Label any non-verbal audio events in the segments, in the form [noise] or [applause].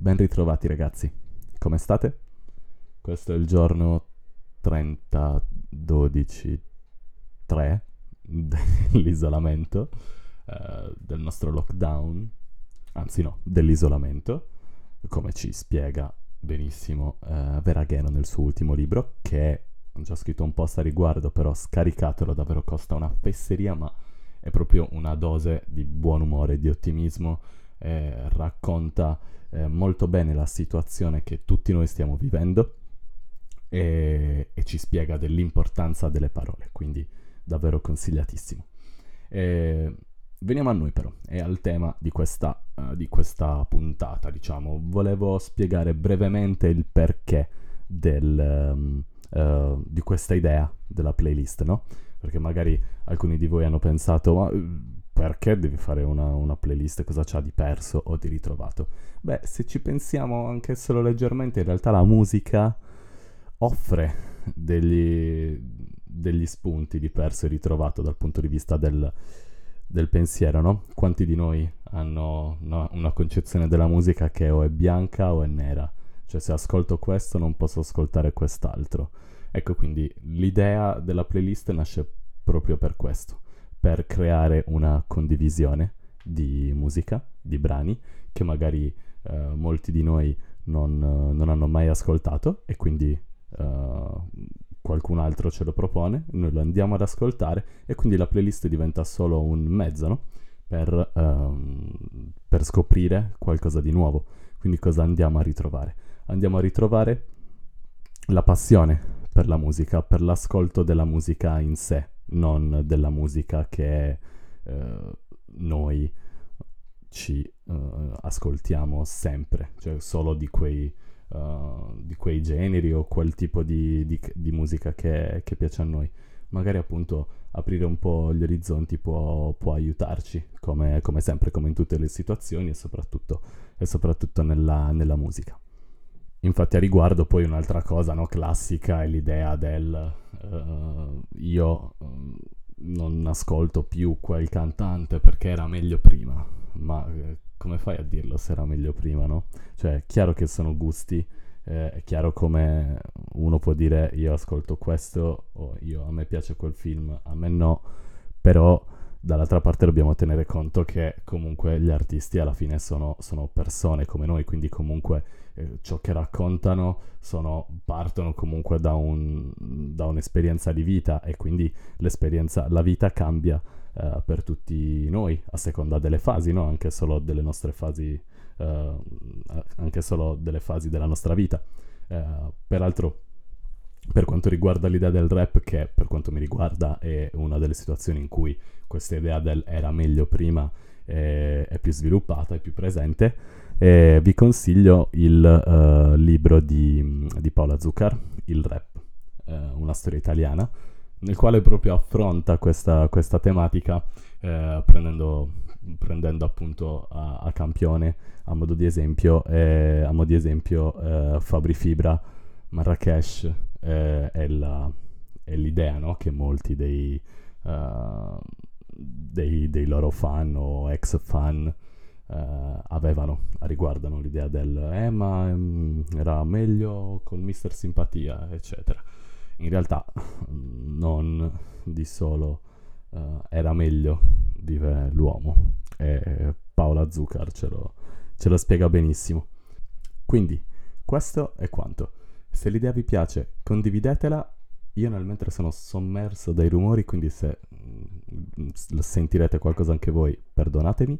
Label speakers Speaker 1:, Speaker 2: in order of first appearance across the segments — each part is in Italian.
Speaker 1: Ben ritrovati ragazzi, come state? Questo è il giorno 30 12 3 dell'isolamento, eh, del nostro lockdown, anzi no, dell'isolamento, come ci spiega benissimo eh, Veragheno nel suo ultimo libro, che ho già scritto un post a riguardo, però scaricatelo, davvero costa una fesseria, ma è proprio una dose di buon umore, di ottimismo, eh, racconta eh, molto bene la situazione che tutti noi stiamo vivendo e, e ci spiega dell'importanza delle parole, quindi davvero consigliatissimo. E veniamo a noi però e al tema di questa, uh, di questa puntata, diciamo. Volevo spiegare brevemente il perché del, um, uh, di questa idea della playlist, no? Perché magari alcuni di voi hanno pensato, ma perché devi fare una, una playlist? Cosa c'ha di perso o di ritrovato? Beh, se ci pensiamo anche solo leggermente, in realtà la musica offre degli, degli spunti di perso e ritrovato dal punto di vista del, del pensiero, no? Quanti di noi hanno no, una concezione della musica che o è bianca o è nera? Cioè se ascolto questo non posso ascoltare quest'altro. Ecco quindi l'idea della playlist nasce proprio per questo, per creare una condivisione di musica, di brani che magari eh, molti di noi non, non, hanno mai ascoltato e quindi uh, qualcun altro ce lo propone, noi lo andiamo ad ascoltare e quindi la playlist diventa solo un mezzo no? per, um, per scoprire qualcosa di nuovo. Quindi cosa andiamo a ritrovare? Andiamo a ritrovare la passione per la musica, per l'ascolto della musica in sé, non della musica che uh, noi ci uh, ascoltiamo sempre, cioè solo di quei uh, di quei generi o quel tipo di, di, di musica che, che, piace a noi. Magari appunto aprire un po' gli orizzonti può, può aiutarci, come, come, sempre, come in tutte le situazioni e soprattutto, e soprattutto nella, nella, musica. Infatti a riguardo poi un'altra cosa no, classica è l'idea del uh, io uh, non ascolto più quel cantante perché era meglio prima, ma eh, come fai a dirlo se era meglio prima, no? Cioè, è chiaro che sono gusti, eh, è chiaro come uno può dire io ascolto questo o io, a me piace quel film, a me no, però dall'altra parte dobbiamo tenere conto che comunque gli artisti alla fine sono, sono persone come noi, quindi comunque eh, ciò che raccontano sono, partono comunque da, un, da, un'esperienza di vita e quindi l'esperienza, la vita cambia eh, per tutti noi a seconda delle fasi, no? anche solo delle nostre fasi, eh, anche solo delle fasi della nostra vita. Eh, peraltro per quanto riguarda l'idea del rap, che per quanto mi riguarda è una delle situazioni in cui questa idea del era meglio prima è, è più sviluppata, è più presente, eh, vi consiglio il uh, libro di, di, Paola Zuccar, Il rap, uh, una storia italiana, nel quale proprio affronta questa, questa tematica uh, prendendo, prendendo, appunto a, a, campione, a modo di esempio, eh, modo di esempio Fabri Fibra, Marrakesh, eh, è, la, è, l'idea no? che molti dei, uh, dei, dei, loro fan o ex fan uh, avevano a riguardano l'idea del eh ma um, era meglio con Mister Simpatia eccetera. In realtà non di solo uh, era meglio vive l'uomo. E Paola Zuccar ce lo, ce lo spiega benissimo. Quindi questo è quanto se l'idea vi piace, condividetela. Io nel mentre sono sommerso dai rumori, quindi se mm, sentirete qualcosa anche voi, perdonatemi.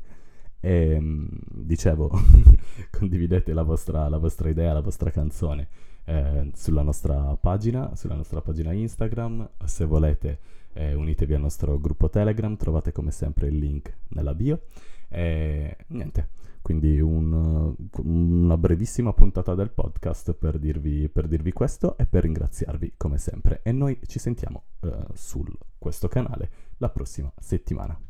Speaker 1: E mm, dicevo, [laughs] condividete la vostra, la vostra, idea, la vostra canzone eh, sulla nostra pagina, sulla nostra pagina Instagram. Se volete, eh, unitevi al nostro gruppo Telegram, trovate come sempre il link nella bio. E niente, quindi un, una brevissima puntata del podcast per dirvi, per dirvi, questo e per ringraziarvi come sempre. E noi ci sentiamo uh, su questo canale la prossima settimana.